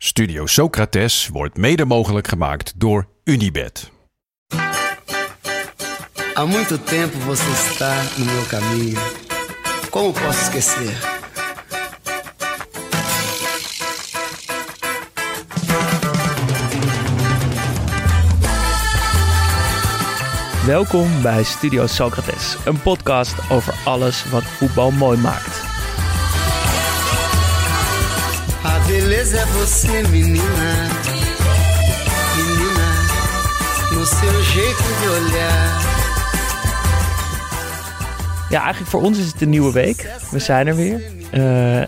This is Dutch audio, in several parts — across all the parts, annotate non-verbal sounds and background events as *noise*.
Studio Socrates wordt mede mogelijk gemaakt door Unibed. Há muito tempo você está no meu caminho. Como posso esquecer? Welkom bij Studio Socrates, een podcast over alles wat voetbal mooi maakt. Beleza é você, menina. Menina, no seu jeito de olhar. Ja, eigenlijk voor ons is het een nieuwe week. We zijn er weer. Eh,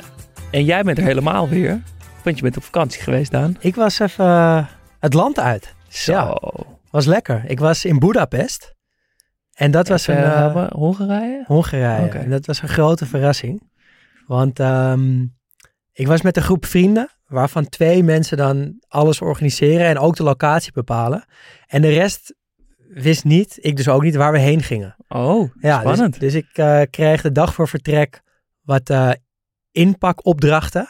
en jij bent er helemaal weer. Want je bent op vakantie geweest, Daan. Ik was even eh, het land uit. Zo. Ja. Was lekker. Ik was in Budapest. En dat was een Even eh, helpen. Hongarije? Hongarije. En dat was een grote verrassing. Want ehm, ik was met een groep vrienden, waarvan twee mensen dan alles organiseren en ook de locatie bepalen. En de rest wist niet, ik dus ook niet, waar we heen gingen. Oh, Ja, spannend. Dus, dus ik eh, kreeg de dag voor vertrek wat eh, inpakopdrachten.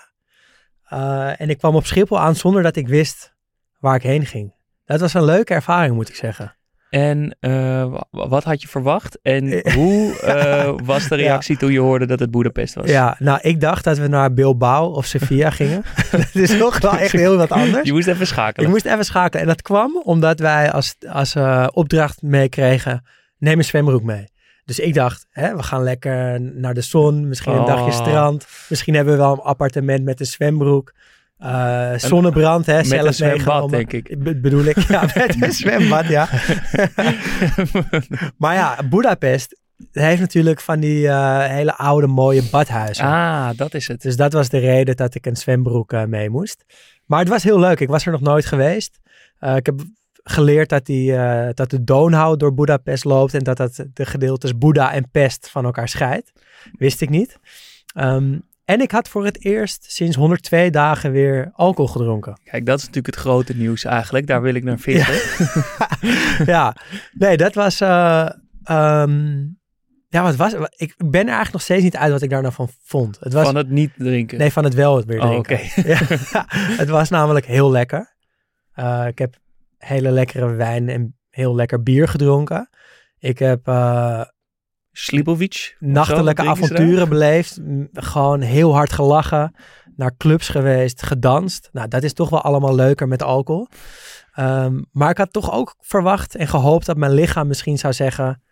Eh, en ik kwam op Schiphol aan zonder dat ik wist waar ik heen ging. Dat was een leuke ervaring, moet ik zeggen. En eh, wa- wat had je verwacht? En *laughs* hoe eh, was de Ja. reactie toen je hoorde dat het Boedapest was? Ja, nou, ik dacht dat we naar Bilbao of Sevilla *laughs* gingen. dat is toch wel echt heel wat anders. Je moest even schakelen. Ik moest even schakelen. En dat kwam omdat wij als, als eh, opdracht meekregen, neem een zwembroek mee. Dus ik dacht, hè, we gaan lekker naar de zon, misschien een dagje Oh. strand. Misschien hebben we wel een appartement met een zwembroek. Eh, zonnebrand, hè, Met zelf een zwembad, denk ik. Be- bedoel ik, ja, *laughs* met een zwembad, ja. *laughs* maar ja, Budapest heeft natuurlijk van die eh, hele oude mooie badhuizen. ah, dat is het. Dus dat was de reden dat ik een zwembroek eh, mee moest. Maar het was heel leuk. Ik was er nog nooit geweest. Ik heb geleerd dat, die, dat de Donau door Budapest loopt en dat dat de gedeeltes Boeddha en Pest van elkaar scheidt. Wist ik niet. Ehm, en ik had voor het eerst sinds 102 dagen weer alcohol gedronken. Kijk, dat is natuurlijk het grote nieuws eigenlijk. Daar wil ik naar vissen. *laughs* ja, nee, dat was. eh, ehm, ja, wat was Ik ben er eigenlijk nog steeds niet uit wat ik daar nou van vond. Het was, Van het niet drinken. Nee, van het wel het weer Oh, drinken. oké. *laughs* Ja, het was namelijk heel lekker. Eh, ik heb hele lekkere wijn en heel lekker bier gedronken. Ik heb eh, Zo, nachtelijke avonturen beleefd. Gewoon heel hard gelachen. Naar clubs geweest, gedanst. Nou, dat is toch wel allemaal leuker met alcohol. Ehm, maar ik had toch ook verwacht en gehoopt dat mijn lichaam misschien zou zeggen...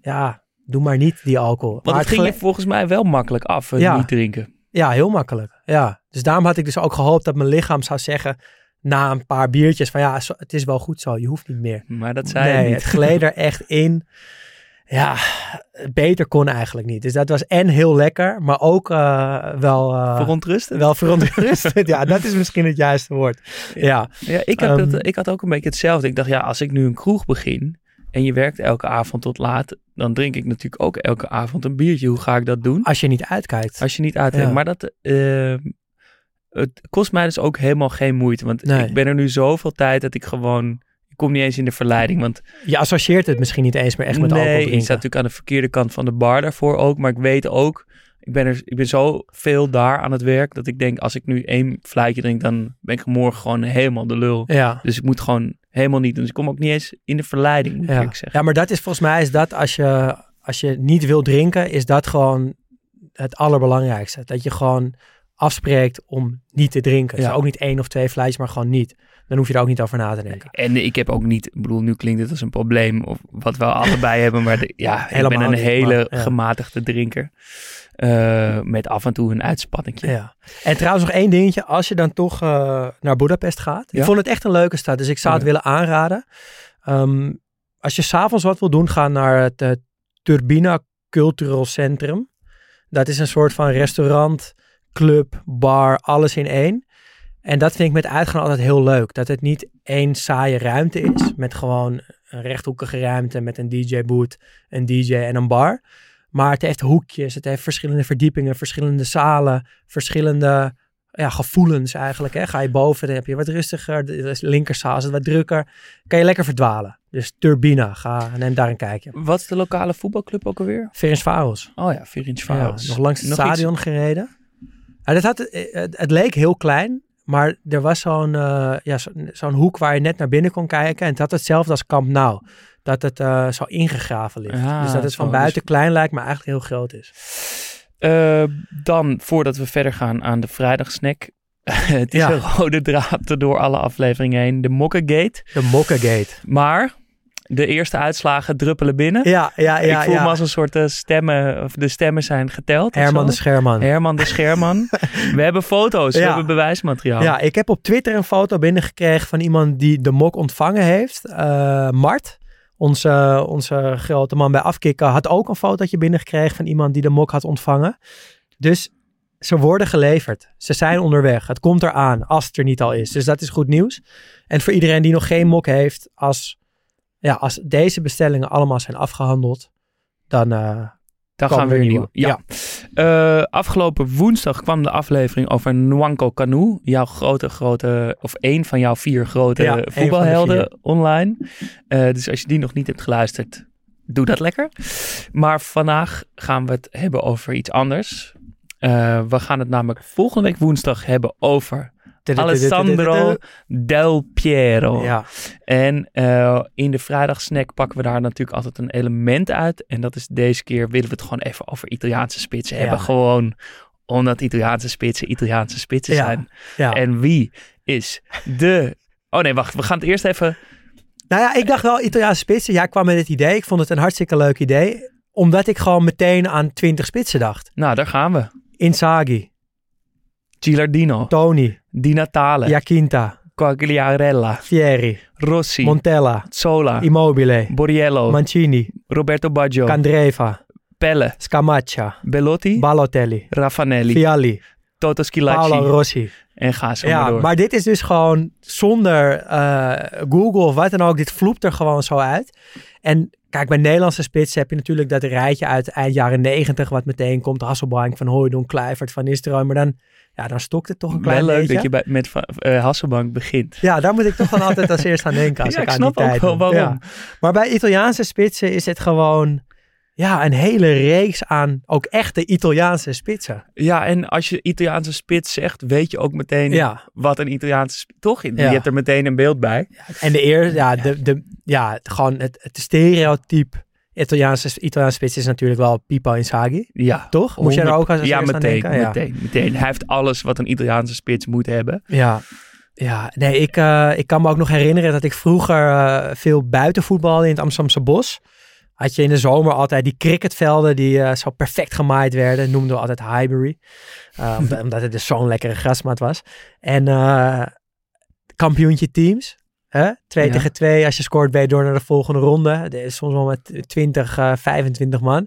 Ja, doe maar niet die alcohol. Want maar het ging je volgens mij wel makkelijk af, eh, Ja. niet drinken. Ja, heel makkelijk. Ja. Dus daarom had ik dus ook gehoopt dat mijn lichaam zou zeggen na een paar biertjes van ja, het is wel goed zo, je hoeft niet meer. Maar dat zei nee, je niet. het gleed er echt in. Ja, beter kon eigenlijk niet. Dus dat was en heel lekker, maar ook eh, wel, eh, Verontrustend? wel verontrustend. ja, dat is misschien het juiste woord. Ja, Ja, ik, heb Ehm, het, ik had ook een beetje hetzelfde. Ik dacht, ja, als ik nu een kroeg begin en je werkt elke avond tot laat, dan drink ik natuurlijk ook elke avond een biertje. Hoe ga ik dat doen? als je niet uitkijkt. Als je niet uitdenkt. Ja. Maar dat, eh, het kost mij dus ook helemaal geen moeite. Want Nee. ik ben er nu zoveel tijd dat ik gewoon, ik kom niet eens in de verleiding. Want Je associeert het misschien niet eens meer echt met nee, alcohol ik drinken. sta natuurlijk aan de verkeerde kant van de bar daarvoor ook. Maar ik weet ook, ik ben, er, ik ben zo veel daar aan het werk, dat ik denk, als ik nu één fluitje drink, dan ben ik morgen gewoon helemaal de lul. Ja. Dus ik moet gewoon helemaal niet. Dus ik kom ook niet eens in de verleiding, moet Ja. ik zeggen. ja, maar dat is volgens mij is dat als je, als je niet wil drinken, is dat gewoon het allerbelangrijkste. Dat je gewoon afspreekt om niet te drinken. Dus Ja. ook niet één of twee fluitjes, maar gewoon niet. Dan hoef je er ook niet over na te denken. En ik heb ook niet, ik bedoel, nu klinkt het als een probleem, of wat we allebei *laughs* hebben, maar de- ja, ik ben een niet, hele maar, ja. gematigde drinker. Eh, met af en toe een uitspanningje. Ja. En trouwens nog één dingetje. Als je dan toch eh, naar Budapest gaat. Ik vond het echt een leuke stad. Dus ik zou het Oké. willen aanraden. Ehm, als je s'avonds wat wil doen, ga naar het eh, Turbina Cultural Centrum. Dat is een soort van restaurant, club, bar, alles in één. En dat vind ik met uitgaan altijd heel leuk. Dat het niet één saaie ruimte is. Met gewoon een rechthoekige ruimte met een DJ-boot, een DJ en een bar. Maar het heeft hoekjes, het heeft verschillende verdiepingen, verschillende zalen, verschillende ja, gevoelens eigenlijk. Hè. Ga je boven, dan heb je wat rustiger. De linkerzaal is het wat drukker. Kan je lekker verdwalen. Dus Turbina, ga, neem daar een kijkje. Wat is de lokale voetbalclub ook alweer? Ferencvaros. Oh ja, Varos. nog langs het Nog stadion gereden. Ja, dat had, eh, het, het leek heel klein, maar er was zo'n eh, ja, zo- zo'n hoek waar je net naar binnen kon kijken. En het had hetzelfde als Camp Nou. Dat het eh, zo ingegraven ligt. Ah, dus dat het van dus- buiten klein lijkt, maar eigenlijk heel groot is. Dan, voordat we verder gaan aan de vrijdagsnack. *laughs* het is Ja. een rode draad door alle afleveringen heen. De Mokkegate. De Mokkagate. Maar de eerste uitslagen druppelen binnen. Ja, ja, ja. ik voel ja. me als een soort eh, stemmen, of de stemmen zijn geteld. Herman de Scherman. Herman de Scherman. *laughs* we hebben foto's, we hebben bewijsmateriaal. Ja, ik heb op Twitter een foto binnengekregen van iemand die de mok ontvangen heeft. Eh, Mart, onze, onze grote man bij Afkikken, had ook een fotootje binnengekregen van iemand die de mok had ontvangen. Dus ze worden geleverd. Ze zijn onderweg. Het komt eraan, als het er niet al is. Dus dat is goed nieuws. En voor iedereen die nog geen mok heeft, als, ja, als deze bestellingen allemaal zijn afgehandeld, dan eh, Dan gaan we weer nieuw. Ja. Eh, afgelopen woensdag kwam de aflevering over Nwanko Kanu. Jouw grote, grote, of één van jouw vier grote Ja, voetbalhelden online. Eh, dus als je die nog niet hebt geluisterd, doe dat lekker. Maar vandaag gaan we het hebben over iets anders. We gaan het namelijk volgende week woensdag hebben over Alessandro Del Piero. Ja, En eh, in de vrijdagsnack pakken we daar natuurlijk altijd een element uit. En dat is deze keer willen we het gewoon even over Italiaanse spitsen Ja. hebben. Gewoon omdat Italiaanse spitsen Italiaanse spitsen Ja. zijn. ja. En wie is de... Oh nee, wacht. We gaan het eerst even... Nou ja, ik dacht wel Italiaanse spitsen. Ja, ik kwam met het idee. Ik vond het een hartstikke leuk idee. Omdat ik gewoon meteen aan 20 spitsen dacht. Nou, daar gaan we. Inzaghi, Gilardino, Toni, Di Natale, Giacinta, Quagliarella, Fieri, Rossi, Montella, Zola, Immobile, Borriello, Mancini, Roberto Baggio, Candreva, Pelle, Scamaccia, Bellotti, Balotelli, Raffanelli, Fialli, Toto Schilacci Paolo Rossi. en ga zo maar Ja, door. maar dit is dus gewoon zonder eh, Google of wat dan ook. Dit vloept er gewoon zo uit. En kijk, bij Nederlandse spitsen heb je natuurlijk dat rijtje uit eind jaren negentig wat meteen komt. Hasselbank, Van Hooijdonk, Kluivert, Van Nistelrooy. Maar dan, ja, dan stokt het toch een klein Wel leuk beetje. dat je bij, met eh, Hasselbank begint. Ja, daar moet ik toch dan altijd als eerst aan denken. *laughs* Als Ja, ik, ik aan snap die ook wel waarom. Ja. Maar bij Italiaanse spitsen is het gewoon ja, een hele reeks aan ook echte Italiaanse spitsen. Ja, en als je Italiaanse spits zegt, weet je ook meteen Ja, wat een Italiaanse spits... Toch? Je Ja. hebt er meteen een beeld bij. en de eerste, ja, de, de, ja gewoon het, het stereotype Italiaanse, Italiaanse spits is natuurlijk wel Pipo Inzaghi. Ja. Toch? Moest jij er ook als Ja, eerste aan meteen, denken? Ja. meteen, meteen. Hij heeft alles wat een Italiaanse spits moet hebben. Ja, ja. nee, ik, eh, ik kan me ook nog herinneren dat ik vroeger eh, veel buiten voetbalde in het Amsterdamse bos. Had je in de zomer altijd die cricketvelden die eh, zo perfect gemaaid werden. Noemden we altijd Highbury. *laughs* Omdat, het dus zo'n lekkere grasmat was. En kampioentje teams. Hè? Twee Ja. tegen twee. Als je scoort ben je door naar de volgende ronde. Dat is soms wel met 20, eh 25 man.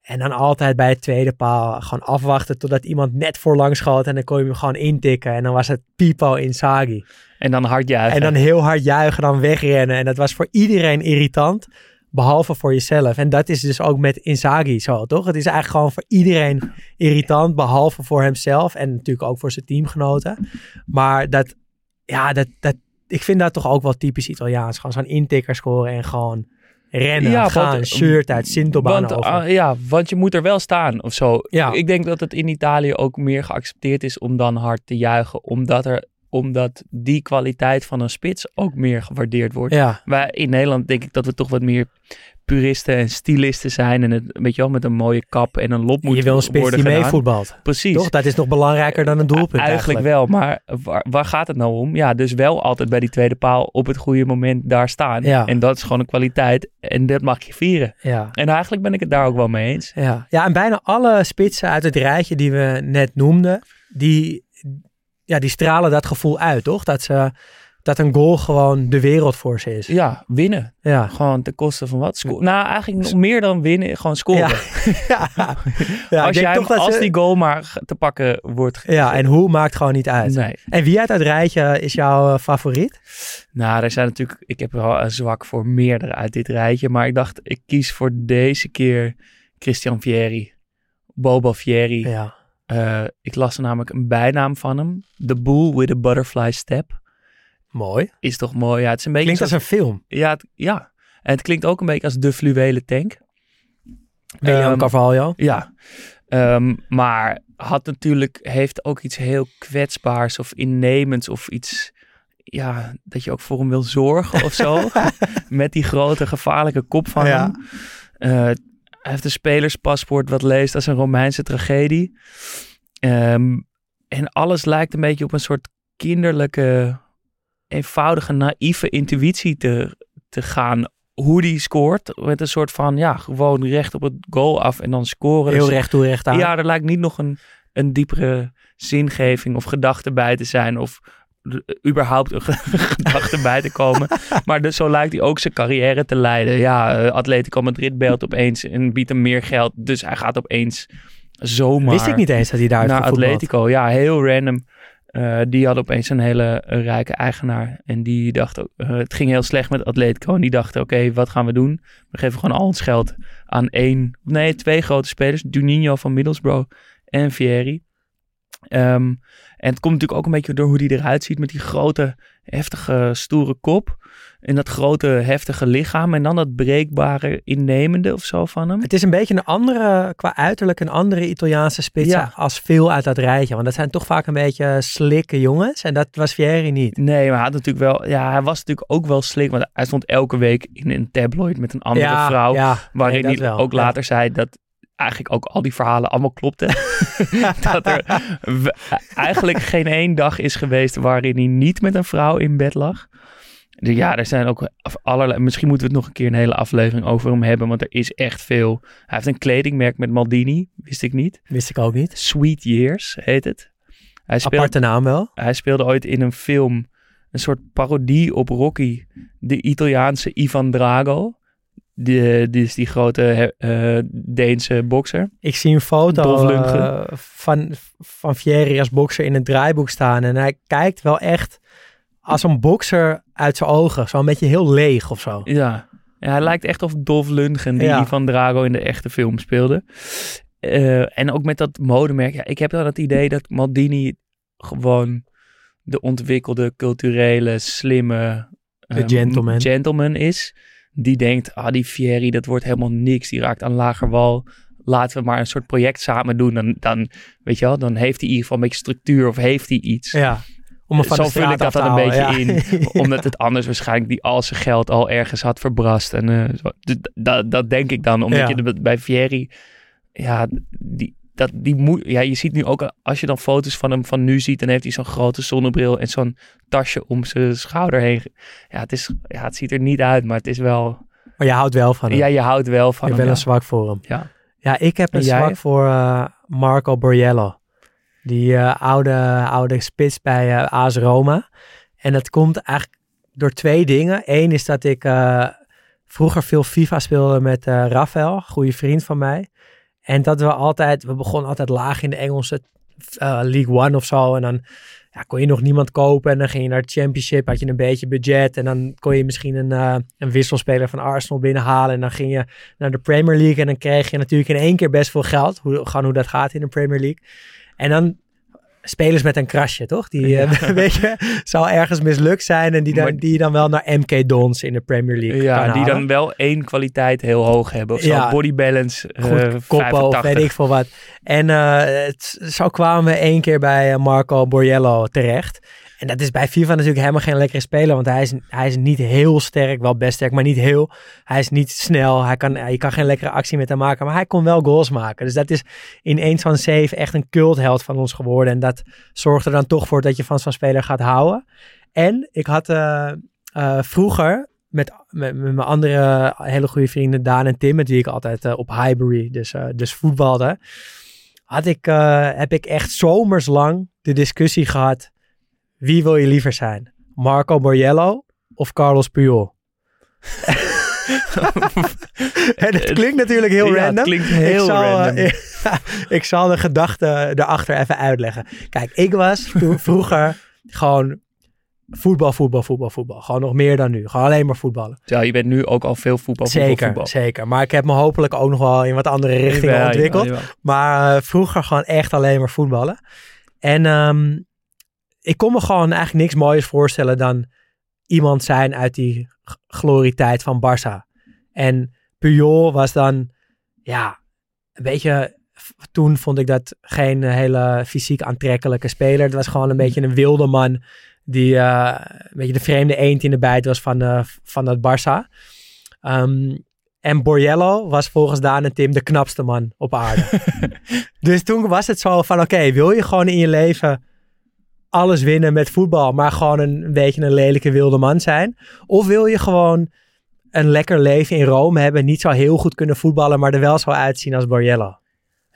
En dan altijd bij het tweede paal gewoon afwachten totdat iemand net voorlangs schoot. En dan kon je hem gewoon intikken. En dan was het Pipo Inzaghi. En dan hard juichen. En dan heel hard juichen, dan wegrennen. En dat was voor iedereen irritant. Behalve voor jezelf. En dat is dus ook met Inzaghi zo, toch? Het is eigenlijk gewoon voor iedereen irritant. Behalve voor hemzelf. En natuurlijk ook voor zijn teamgenoten. Maar dat, ja, dat, dat, ik vind dat toch ook wel typisch Italiaans. Gewoon zo'n intikker scoren en gewoon rennen, Ja, gaan, want- shirt uit, Sintobaan want, over. ah, ja, want je moet er wel staan of zo. Ja. Ik denk dat het in Italië ook meer geaccepteerd is om dan hard te juichen. Omdat, er, omdat die kwaliteit van een spits ook meer gewaardeerd wordt. ja, Wij in Nederland denk ik dat we toch wat meer puristen en stylisten zijn. En het weet je wel, met een mooie kap en een lop moet je wil een spits die meevoetbalt. Precies. Toch? Dat is nog belangrijker dan een doelpunt Eigenlijk, eigenlijk. wel, maar waar, waar gaat het nou om? Ja, dus wel altijd bij die tweede paal op het goede moment daar staan. Ja. En dat is gewoon een kwaliteit en dat mag je vieren. Ja. En eigenlijk ben ik het daar ook wel mee eens. Ja. ja, en bijna alle spitsen uit het rijtje die we net noemden, die, ja, die stralen dat gevoel uit, toch? Dat ze dat een goal gewoon de wereld voor ze is. Ja, winnen. Ja. Gewoon ten koste van wat? Sco- nou, eigenlijk nog meer dan winnen. Gewoon scoren. Ja. *laughs* ja. *laughs* als denk jij, toch dat als ze- die goal maar te pakken wordt. Ja, en hoe maakt gewoon niet uit. Nee. En wie uit het rijtje is jouw eh, favoriet? Nou, er zijn natuurlijk... Ik heb wel een zwak voor meerdere uit dit rijtje. Maar ik dacht, ik kies voor deze keer Christian Vieri. Bobo Vieri. Ja. Eh, ik las er namelijk een bijnaam van hem. The Bull with a Butterfly Step. Mooi. Is toch mooi? Ja, het is een beetje... Klinkt als een film. Ja, het- ja. En het klinkt ook een beetje als de fluwelen tank. William Ehm, Carvalho. Ja, Ehm, maar had natuurlijk, heeft ook iets heel kwetsbaars of innemends of iets, ja, dat je ook voor hem wil zorgen of zo. *laughs* Met die grote gevaarlijke kop van Ja. hem. Eh, hij heeft een spelerspaspoort wat leest als een Romeinse tragedie. Ehm, en alles lijkt een beetje op een soort kinderlijke, eenvoudige, naïeve intuïtie te, te gaan. Hoe die scoort, met een soort van, ja, gewoon recht op het goal af en dan scoren. Heel Dus- recht toe, recht aan. ja, er lijkt niet nog een, een diepere zingeving of gedachte bij te zijn. Of überhaupt een ge- *laughs* gedachte bij te komen. *laughs* Maar dus zo lijkt hij ook zijn carrière te leiden. Ja, eh, Atletico Madrid belt opeens en biedt hem meer geld. Dus hij gaat opeens zomaar Wist ik niet eens dat hij daar naar. Atletico. Ja, heel random. Eh, die had opeens een hele eh, rijke eigenaar. En die dacht, ook, eh, het ging heel slecht met Atletico. En die dachten, oké, wat gaan we doen? We geven gewoon al ons geld aan één, nee, twee grote spelers. Juninho van Middlesbrough en Vieri. Ehm, en het komt natuurlijk ook een beetje door hoe die eruit ziet met die grote, heftige, stoere kop. En dat grote, heftige lichaam. En dan dat breekbare, innemende of zo van hem. Het is een beetje een andere, qua uiterlijk, een andere Italiaanse spits Ja. als veel uit dat rijtje. Want dat zijn toch vaak een beetje slikke jongens. En dat was Vieri niet. Nee, maar hij had natuurlijk wel. Ja, hij was natuurlijk ook wel slik. Want hij stond elke week in een tabloid met een andere ja, vrouw. Ja, waarin nee, hij wel. ook later zei dat eigenlijk ook al die verhalen allemaal klopten. *laughs* dat er eigenlijk geen één dag is geweest waarin hij niet met een vrouw in bed lag. Dus ja, er zijn ook allerlei. Misschien moeten we het nog een keer een hele aflevering over hem hebben, want er is echt veel. Hij heeft een kledingmerk met Maldini, wist ik niet. Wist ik ook niet. Sweet Years heet het. Hij speelt Aparte naam wel. hij speelde ooit in een film, een soort parodie op Rocky, de Italiaanse Ivan Drago. Die, die is die grote eh, Deense bokser. Ik zie een foto eh, van, van Vieri als bokser in het draaiboek staan. En hij kijkt wel echt als een bokser uit zijn ogen. Zo een beetje heel leeg of zo. Ja. ja, hij lijkt echt of Dolph Lundgren, die Ja. Ivan Drago in de echte film speelde. Eh, en ook met dat modemerk. Ja, ik heb dan het idee dat Maldini gewoon de ontwikkelde, culturele, slimme De eh, gentleman. gentleman is. Die denkt, ah die Fieri, dat wordt helemaal niks. Die raakt aan lager wal. Laten we maar een soort project samen doen. Dan, dan weet je wel, dan heeft hij in ieder geval een beetje structuur of heeft hij iets. Ja. Om van Zo vul ik dat dan een beetje ja. in. *laughs* Omdat het anders waarschijnlijk die al zijn geld al ergens had verbrast. En zo. D- dat, dat denk ik dan. Omdat Ja. je bij Fieri, ja, die, dat, die moet, ja, je ziet nu ook, als je dan foto's van hem van nu ziet, dan heeft hij zo'n grote zonnebril en zo'n tasje om zijn schouder heen. Ja, het is, ja, het ziet er niet uit, maar het is wel, Maar je houdt wel van hem. ja, je houdt wel van ik hem. ben ja. een zwak voor hem. Ja. Ja, ik heb En een jij? zwak voor eh, Marco Borriello. Die eh, oude, oude spits bij eh AS Roma. En dat komt eigenlijk door twee dingen. Eén is dat ik vroeger veel FIFA speelde met Rafael, goede vriend van mij. En dat we altijd, we begonnen altijd laag in de Engelse eh, League One of zo. En dan ja, kon je nog niemand kopen. En dan ging je naar het Championship, had je een beetje budget. En dan kon je misschien een, eh, een wisselspeler van Arsenal binnenhalen. En dan ging je naar de Premier League. En dan kreeg je natuurlijk in één keer best veel geld. Hoe, gewoon hoe dat gaat in de Premier League. En dan spelers met een krasje, toch? Die, eh, weet je, zou ergens mislukt zijn. En die, dan, Maar- die dan wel naar MK Dons in de Premier League Ja, die halen. dan wel één kwaliteit heel hoog hebben. Of zo, Ja. body balance eh, goed koppen of 85. weet ik veel wat. En eh, het, zo kwamen we één keer bij eh, Marco Borriello terecht. En dat is bij FIFA natuurlijk helemaal geen lekkere speler. Want hij is, hij is niet heel sterk, wel best sterk, maar niet heel. Hij is niet snel. Hij kan, je kan geen lekkere actie met hem maken. Maar hij kon wel goals maken. Dus dat is in eens van zeven echt een cultheld van ons geworden. En dat zorgt er dan toch voor dat je van zo'n speler gaat houden. En ik had eh, eh, vroeger met, met, mijn andere hele goede vrienden Daan en Tim, met wie ik altijd eh, op Highbury dus, dus voetbalde, had ik, heb ik echt zomerslang de discussie gehad, wie wil je liever zijn? Marco Borriello of Carlos Puyol? *laughs* en het klinkt natuurlijk heel Ja, het random. klinkt heel ik zal, eh, random. *laughs* ik zal de gedachte erachter even uitleggen. Kijk, ik was vro- *laughs* vroeger gewoon voetbal, voetbal, voetbal, voetbal. Gewoon nog meer dan nu. Gewoon alleen maar voetballen. Terwijl je bent nu ook al veel voetbal, voetbal, zeker, voetbal. zeker. Maar ik heb me hopelijk ook nog wel in wat andere richtingen ontwikkeld. Maar eh, vroeger gewoon echt alleen maar voetballen. En ehm, ik kon me gewoon eigenlijk niks moois voorstellen dan iemand zijn uit die glorietijd van Barça. En Puyol was dan, ja, een beetje... Toen vond ik dat geen hele fysiek aantrekkelijke speler. Het was gewoon een beetje een wilde man die eh, een beetje de vreemde eend in de bijt was van, eh, van het Barça. Ehm, en Borriello was volgens Daan en Tim de knapste man op aarde. *laughs* dus toen was het zo van, oké, wil je gewoon in je leven alles winnen met voetbal, maar gewoon een, een beetje een lelijke wilde man zijn? Of wil je gewoon een lekker leven in Rome hebben, niet zo heel goed kunnen voetballen, maar er wel zo uitzien als Borriello?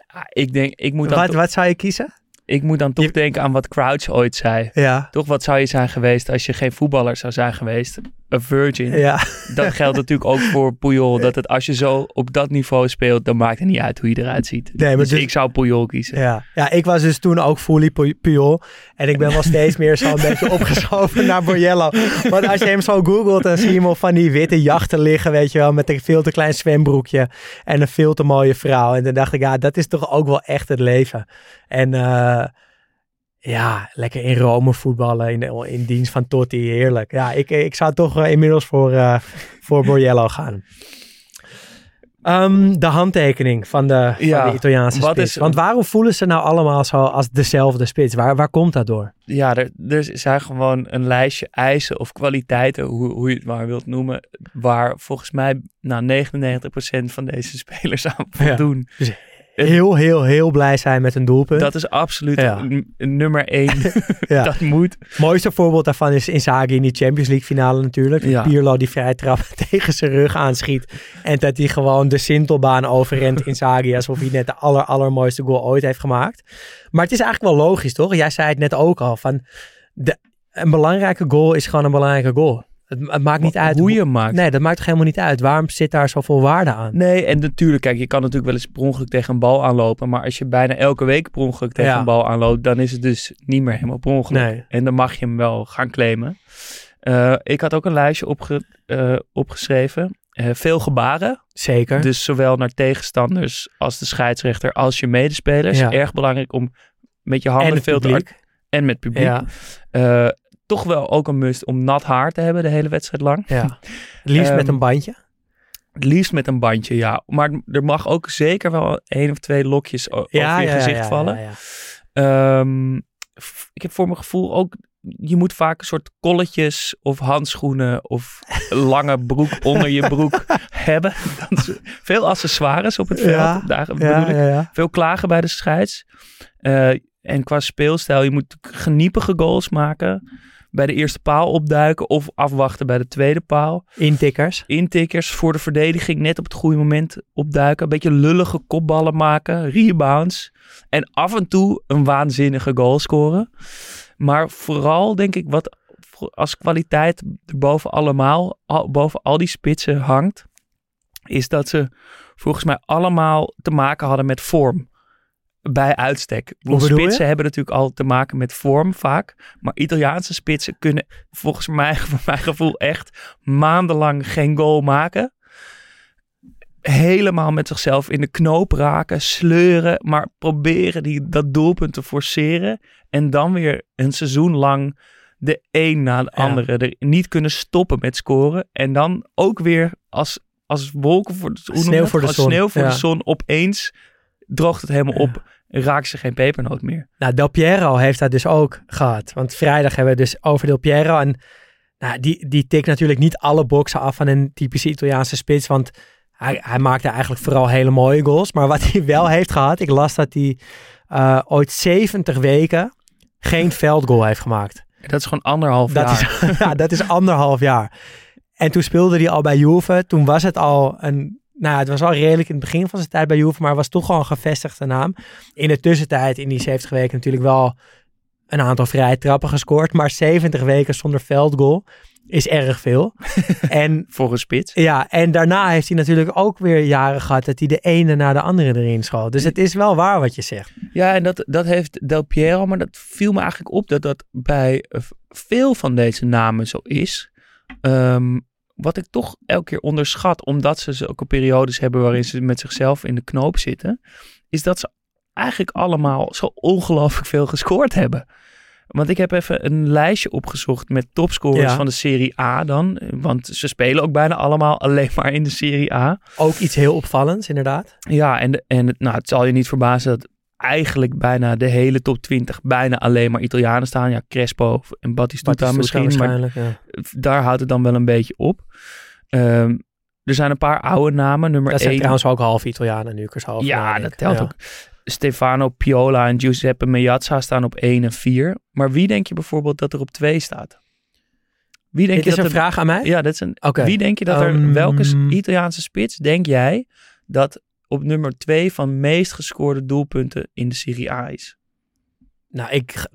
Ah, ik denk, ik moet dan, Wat, toch- wat zou je kiezen? ik moet dan toch Je- denken aan wat Crouch ooit zei. Ja, Toch, wat zou je zijn geweest als je geen voetballer zou zijn geweest? Een virgin. ja. Dat geldt *laughs* natuurlijk ook voor Puyol. Dat het als je zo op dat niveau speelt, dan maakt het niet uit hoe je eruit ziet. Nee, maar dus, dus- ik zou Puyol kiezen. Ja. ja, ik was dus toen ook fully Pu- Puyol. En ik ben wel steeds meer zo'n *laughs* beetje opgeschoven naar Borriello. Want als je hem zo googelt, dan zie je hem op van die witte jachten liggen, weet je wel. Met een veel te klein zwembroekje en een veel te mooie vrouw. En toen dacht ik, ja, dat is toch ook wel echt het leven. En eh, ja, lekker in Rome voetballen, in, in dienst van Totti, heerlijk. Ja, ik, ik zou toch eh, inmiddels voor, eh voor Borriello gaan. Ehm, de handtekening van de, van de Italiaanse spits. is- Want waarom voelen ze nou allemaal zo als dezelfde spits? Waar, waar komt dat door? Ja, er, er zijn gewoon een lijstje eisen of kwaliteiten, hoe, hoe je het maar wilt noemen, waar volgens mij nou, 99% van deze *laughs* spelers aan voldoen. Heel, heel, heel blij zijn met een doelpunt. Dat is absoluut Ja. nummer één. *laughs* Ja. *laughs* Dat moet. mooiste voorbeeld daarvan is Inzaghi in die Champions League finale natuurlijk. Ja. Pirlo die vrij trap *laughs* tegen zijn rug aanschiet. En dat hij gewoon de Sintelbaan overrent Inzaghi. Alsof hij net de aller, allermooiste goal ooit heeft gemaakt. Maar het is eigenlijk wel logisch toch? Jij zei het net ook al. Van de, een belangrijke goal is gewoon een belangrijke goal. Het, het maakt niet uit hoe je hem maakt. Nee, dat maakt toch helemaal niet uit. Waarom zit daar zoveel waarde aan? Nee, en natuurlijk, kijk, je kan natuurlijk wel eens per ongeluk tegen een bal aanlopen. Maar als je bijna elke week per ongeluk tegen Ja. een bal aanloopt, dan is het dus niet meer helemaal per ongeluk. Nee. En dan mag je hem wel gaan claimen. Eh, ik had ook een lijstje opge- eh, opgeschreven. Eh, veel gebaren. Zeker. Dus zowel naar tegenstanders als de scheidsrechter als je medespelers. Ja. Erg belangrijk om met je handen veel te en met publiek. Ja, toch wel ook een must om nat haar te hebben de hele wedstrijd lang. ja. *laughs* Het liefst met Ehm, een bandje. Het liefst met een bandje, ja. Maar er mag ook zeker wel één of twee lokjes over je gezicht vallen. ja, ja. Ehm, ik heb voor mijn gevoel ook... Je moet vaak een soort kolletjes of handschoenen of *laughs* lange broek onder je broek *laughs* hebben. Veel accessoires op het veld. Ja, Daar bedoel Ja, ik. ja, ja. Veel klagen bij de scheids. Eh, en qua speelstijl, je moet geniepige goals maken. Bij de eerste paal opduiken of afwachten bij de tweede paal. Intikkers. Intikkers voor de verdediging net op het goede moment opduiken. Een beetje lullige kopballen maken. Rebounds. En af en toe een waanzinnige goal scoren. Maar vooral denk ik wat als kwaliteit boven allemaal, al, boven al die spitsen hangt. Is dat ze volgens mij allemaal te maken hadden met vorm. Bij uitstek. Bedoel, je? spitsen hebben natuurlijk al te maken met vorm vaak. Maar Italiaanse spitsen kunnen volgens *laughs* mij, voor mijn gevoel, echt maandenlang geen goal maken. Helemaal met zichzelf in de knoop raken, sleuren, maar proberen die, dat doelpunt te forceren. En dan weer een seizoen lang de een na de Ja. andere er niet kunnen stoppen met scoren. En dan ook weer als, als wolken voor de, Sneeuw voor de Als zon, sneeuw voor ja. de zon opeens droogt het helemaal Ja. op. En raakt ze geen pepernoot meer. Nou, Del Piero heeft dat dus ook gehad. Want vrijdag hebben we dus over Del Piero. En nou, die, die tikt natuurlijk niet alle boksen af van een typische Italiaanse spits. Want hij, hij maakte eigenlijk vooral hele mooie goals. Maar wat *laughs* hij wel heeft gehad, ik las dat hij eh, ooit 70 weken geen veldgoal heeft gemaakt. Dat is gewoon anderhalf Dat jaar. is, *laughs* ja, dat is anderhalf jaar. En toen speelde hij al bij Juve. Toen was het al een... Nou, het was al redelijk in het begin van zijn tijd bij Juve, maar was toch gewoon een gevestigde naam. In de tussentijd, in die 70 weken, natuurlijk wel een aantal vrije trappen gescoord. Maar 70 weken zonder veldgoal is erg veel. *laughs* en Voor een spits. ja, en daarna heeft hij natuurlijk ook weer jaren gehad dat hij de ene na de andere erin schoot. Dus het is wel waar wat je zegt. Ja, en dat, dat heeft Del Piero, maar dat viel me eigenlijk op dat dat bij veel van deze namen zo is. Ehm, wat ik toch elke keer onderschat, omdat ze zulke periodes hebben waarin ze met zichzelf in de knoop zitten, is dat ze eigenlijk allemaal zo ongelooflijk veel gescoord hebben. Want ik heb even een lijstje opgezocht met topscorers Ja. van de Serie A dan. Want ze spelen ook bijna allemaal *laughs* alleen maar in de Serie A. Ook iets heel opvallends, inderdaad. Ja, en, de- en het, nou, het zal je niet verbazen dat eigenlijk bijna de hele top 20 bijna alleen maar Italianen staan. Ja, Crespo en Battistuta, misschien, maar waarschijnlijk, ja. daar houdt het dan wel een beetje op. Ehm, er zijn een paar oude namen. Nummer Dat zijn 1. trouwens ook half Italianen nu, half Ja, dat telt ook. Stefano Piola en Giuseppe Meazza staan op 1 en 4. Maar wie denk je bijvoorbeeld dat er op 2 staat? Wie denk Dit je is dat een er- vraag aan mij? Ja, dat is een. Wie denk je dat er. Ehm, welke Italiaanse spits denk jij dat op nummer 2 van meest gescoorde doelpunten in de Serie A is? Nou, ik,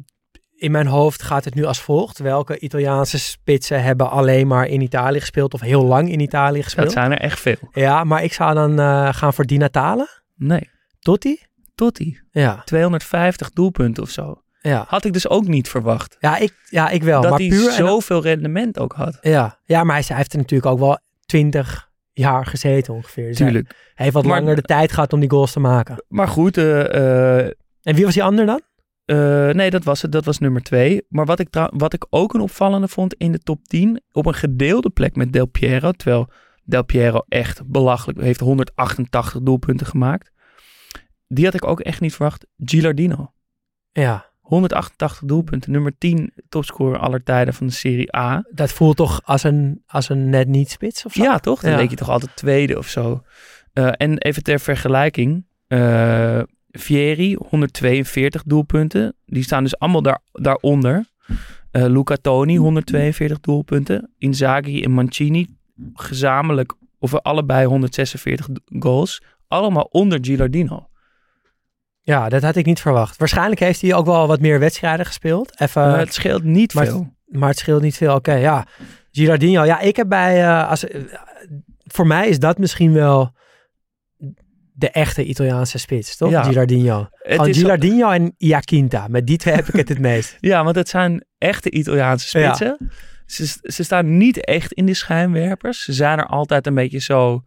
in mijn hoofd gaat het nu als volgt. Welke Italiaanse spitsen hebben alleen maar in Italië gespeeld of heel lang in Italië Dat gespeeld? zijn er echt veel. Ja, maar ik zou dan eh, gaan voor Di Natale. Nee. Totti? Totti. Ja, 250 doelpunten of zo. ja. Had ik dus ook niet verwacht. Ja, ik, ja, ik wel. dat maar hij puur en- zoveel rendement ook had. ja. ja, maar hij, hij heeft er natuurlijk ook wel 20 jaar gezeten ongeveer. Dus hij Tuurlijk. heeft wat Maar- langer de tijd gehad om die goals te maken. Maar goed, eh, eh, En wie was die ander dan? Eh, nee, dat was het. Dat was nummer twee. Maar wat ik, wat ik ook een opvallende vond in de top 10, op een gedeelde plek met Del Piero, terwijl Del Piero echt belachelijk heeft 188 doelpunten gemaakt. Die had ik ook echt niet verwacht. Gilardino. Ja, 188 doelpunten. Nummer 10 topscorer aller tijden van de Serie A. dat voelt toch als een, als een net niet spits of zo? Ja, toch? Dan Ja. leek je toch altijd tweede of zo. Eh, en even ter vergelijking. eh Fieri, 142 doelpunten. Die staan dus allemaal daar, daaronder. Eh Luca Toni, 142 doelpunten. Inzaghi en Mancini, gezamenlijk, of allebei 146 do- goals. Allemaal onder Gilardino. Ja, dat had ik niet verwacht. Waarschijnlijk heeft hij ook wel wat meer wedstrijden gespeeld. Even, het scheelt niet maar- veel. Maar het scheelt niet veel. Oké, ja. Girardino. Ja, ik heb bij... eh, als, voor mij is dat misschien wel de echte Italiaanse spits, toch? Ja. Girardino. Is- Girardino en Iaquinta. Met die twee heb ik het het meest. *laughs* Ja, want het zijn echte Italiaanse Ja. spitsen. Ze, ze staan niet echt in de schijnwerpers. Ze zijn er altijd een beetje zo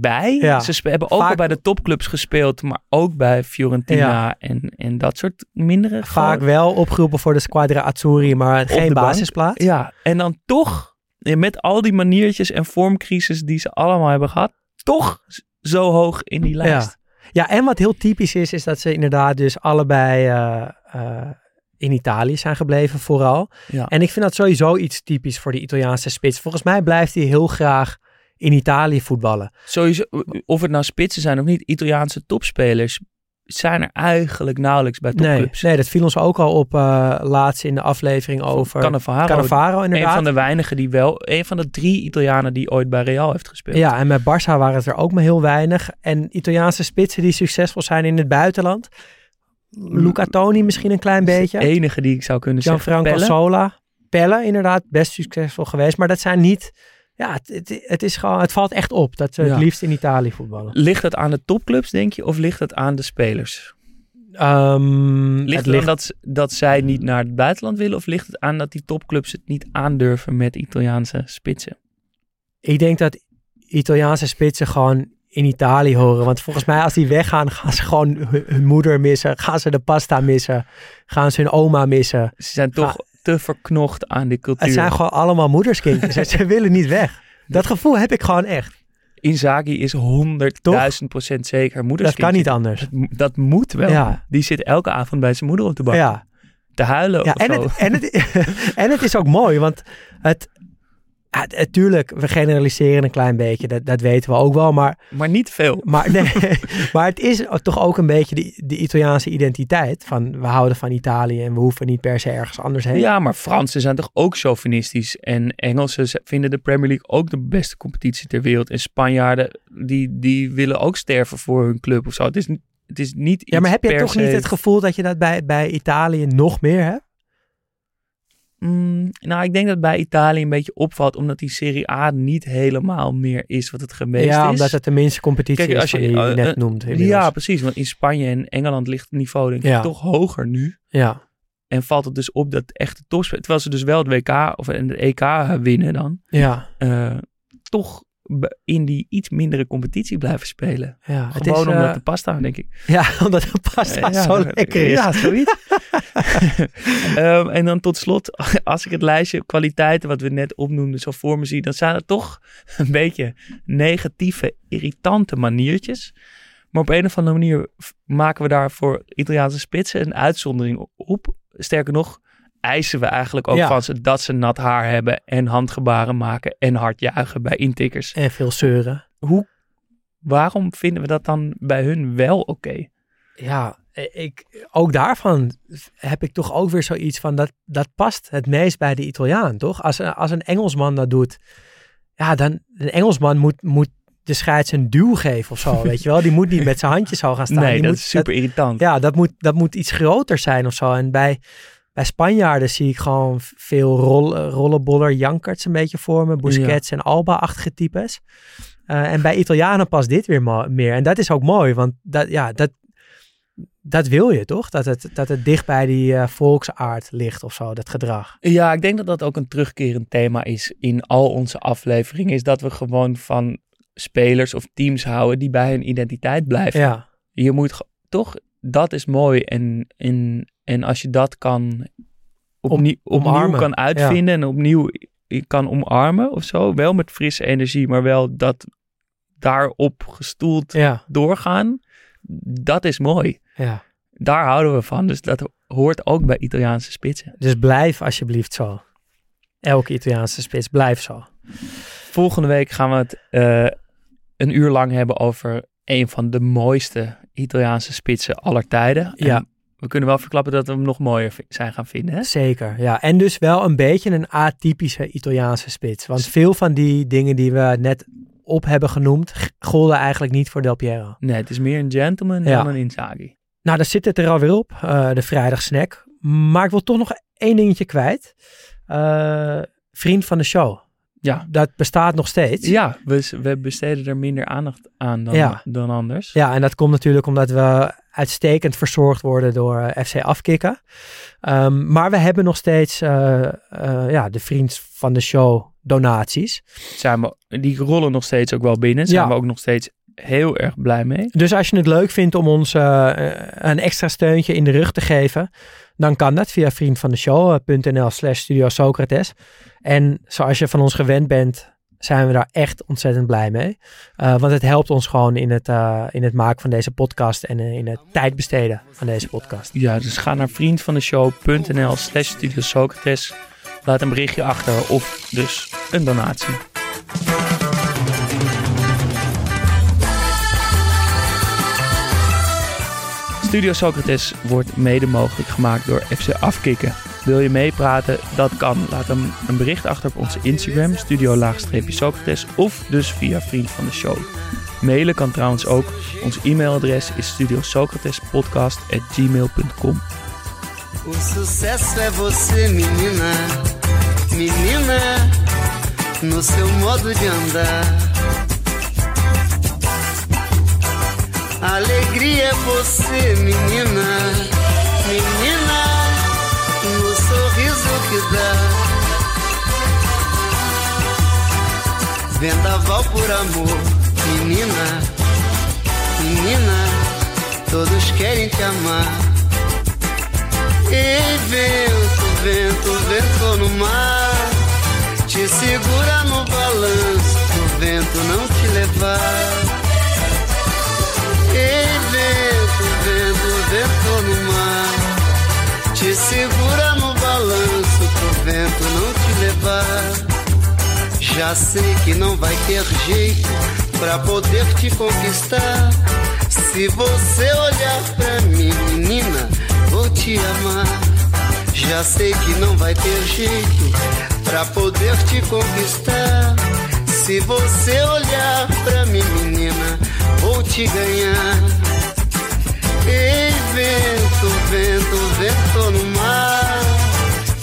bij. Ja. Ze hebben ook Vaak- al bij de topclubs gespeeld, maar ook bij Fiorentina Ja. en, en dat soort mindere. Vaak wel opgeroepen voor de Squadra Azzurri, maar geen bank. basisplaats. Ja, en dan toch, eh, met al die maniertjes en vormcrisis die ze allemaal hebben gehad, toch zo hoog in die lijst. Ja, en wat heel typisch is, is dat ze inderdaad dus allebei eh, eh, in Italië zijn gebleven vooral. Ja. En ik vind dat sowieso iets typisch voor de Italiaanse spits. Volgens mij blijft hij heel graag in Italië voetballen. Sowieso, of het nou spitsen zijn of niet, Italiaanse topspelers zijn er eigenlijk nauwelijks bij Nee, topclubs. nee, dat viel ons ook al op eh, laatst in de aflevering over Cannavaro, Cannavaro een inderdaad. van de weinigen die wel, een van de drie Italianen die ooit bij Real heeft gespeeld. Ja, en met Barça waren het er ook maar heel weinig. En Italiaanse spitsen die succesvol zijn in het buitenland. Luca Toni misschien een klein beetje. de enige die ik zou kunnen zeggen. Gianfranco. Sola. Pelle inderdaad, best succesvol geweest. Maar dat zijn niet... Ja, het, het, het is gewoon, het valt echt op dat ze Ja. het liefst in Italië voetballen. Ligt het aan de topclubs, denk je, of ligt het aan de spelers? Ehm, Ligt het het aan dat, dat zij niet naar het buitenland willen, of ligt het aan dat die topclubs het niet aandurven met Italiaanse spitsen? Ik denk dat Italiaanse spitsen gewoon in Italië horen. Want volgens mij als die weggaan, gaan ze gewoon hun, hun moeder missen. Gaan ze de pasta missen. Gaan ze hun oma missen. Ze zijn toch te verknocht aan die cultuur. Het zijn gewoon allemaal moederskindjes. en ze willen niet weg. Dat gevoel heb ik gewoon echt. Inzaghi is 100.000 procent zeker Dat moederskindje. kan niet anders. Dat, mo- dat moet wel. Ja. Die zit elke avond bij zijn moeder op de bank. Ja, Te huilen ja of en, zo. het, en, het, *laughs* en het is ook mooi, want het, ja, het- tuurlijk, we generaliseren een klein beetje, dat, dat weten we ook wel, maar, Maar niet veel. maar, nee, *laughs* *laughs* maar het is toch ook een beetje de, de Italiaanse identiteit, van we houden van Italië en we hoeven niet per se ergens anders heen. Ja, maar Fransen zijn toch ook chauvinistisch. En Engelsen vinden de Premier League ook de beste competitie ter wereld. En Spanjaarden, die, die willen ook sterven voor hun club of zo. Het is, het is niet Ja, maar heb je toch niet het gevoel dat je dat bij, bij Italië nog meer hebt? Mm, nou, ik denk dat bij Italië een beetje opvalt, omdat die Serie A niet helemaal meer is wat het geweest ja, is. omdat het de minste competitie Kijk, is als je- van die je eh, net eh, noemt. Ja, precies. Want in Spanje en Engeland ligt het niveau denk ik Ja. toch hoger nu. ja. En valt het dus op dat echte topspelers, terwijl ze dus wel het WK of en de EK winnen dan, Ja, eh, toch in die iets mindere competitie blijven spelen. ja. Het Gewoon is, omdat eh, de pasta, denk ik. *laughs* Ja, omdat de pasta Ja, zo lekker is. Ja, zoiets. *laughs* Ehm, en dan tot slot, *laughs* als ik het lijstje kwaliteiten wat we net opnoemden zo voor me zie, dan zijn er toch een beetje negatieve, irritante maniertjes. Maar op een of andere manier maken we daar voor Italiaanse spitsen een uitzondering op. Sterker nog, eisen we eigenlijk ook Ja. van ze dat ze nat haar hebben en handgebaren maken en hard juichen bij intikkers. En veel zeuren. Hoe, waarom vinden we dat dan bij hun wel oké? Ja, ik, ook daarvan heb ik toch ook weer zoiets van, dat, dat past het meest bij de Italiaan, toch? Als, een- als een Engelsman dat doet, ja, dan, een Engelsman moet, moet de scheids een duw geven of zo, *laughs* weet je wel? Die moet niet met zijn handjes zo gaan staan. nee, Die dat moet, is super irritant. ja, dat moet, dat moet iets groter zijn of zo. En bij, bij Spanjaarden zie ik gewoon veel rol, rollenboller jankerts een beetje vormen. Busquets en Alba-achtige types. Eh, en bij Italianen past dit weer meer. En dat is ook mooi, want dat, ja, dat, dat wil je toch? Dat het, dat het dicht bij die eh, volksaard ligt of zo, dat gedrag. Ja, ik denk dat dat ook een terugkerend thema is in al onze afleveringen. Is dat we gewoon van spelers of teams houden die bij hun identiteit blijven. Ja, Je moet toch, dat is mooi. En, en, en als je dat kan opnieuw, omarmen, kan uitvinden en opnieuw kan omarmen of zo. Wel met frisse energie, maar wel dat daarop gestoeld ja, doorgaan. Dat is mooi. ja. Daar houden we van. Dus dat hoort ook bij Italiaanse spitsen. Dus blijf alsjeblieft zo. Elke Italiaanse spits, blijf zo. Volgende week gaan we het eh, een uur lang hebben over een van de mooiste Italiaanse spitsen aller tijden. En Ja. We kunnen wel verklappen dat we hem nog mooier zijn gaan vinden. Hè? Zeker, ja. En dus wel een beetje een atypische Italiaanse spits. Want veel van die dingen die we net op hebben genoemd, golden eigenlijk niet voor Del Piero. Nee, het is meer een gentleman Ja. dan een Inzaghi. Nou, daar zit het er alweer op, eh, de vrijdagsnack. Maar ik wil toch nog één dingetje kwijt. Eh, vriend van de show. Ja. Dat bestaat nog steeds. Ja, we, we besteden er minder aandacht aan dan, Ja. dan anders. Ja, en dat komt natuurlijk omdat we uitstekend verzorgd worden door eh, FC Afkikken. Ehm, maar we hebben nog steeds eh, eh, ja, de vriend van de show donaties. Zijn we, die rollen nog steeds ook wel binnen. Zijn Ja. we ook nog steeds heel erg blij mee. Dus als je het leuk vindt om ons een extra steuntje in de rug te geven, dan kan dat via vriendvandeshow.nl slash studio Socrates. En zoals je van ons gewend bent, zijn we daar echt ontzettend blij mee. Eh, want het helpt ons gewoon in het, eh, in het maken van deze podcast en eh, in het tijd besteden van deze podcast. Ja, dus ga naar vriendvandeshow.nl slash Studio. Laat een berichtje achter of dus een donatie. Studio Socrates wordt mede mogelijk gemaakt door FC Afkikken. Wil je meepraten? Dat kan. Laat hem een bericht achter op onze Instagram, studio-socrates, of dus via Vriend van de Show. Mailen kan trouwens ook. Ons e-mailadres is studiosocratespodcast.gmail.com. O sucesso é você, menina, menina, no seu modo de andar. Alegria é você, menina, que dá. Vendaval por amor, menina, menina, todos querem te amar. Ei, vento, vento, vento no mar, te segura no balanço, o vento não te levar. Ei, vento, vento, vento no mar, te segura no vento não te levar. Já sei que não vai ter jeito pra poder te conquistar. Se você olhar pra mim, menina, vou te amar. Já sei que não vai ter jeito pra poder te conquistar. Se você olhar pra mim, menina, vou te ganhar. Ei, vento, vento, vento no mar.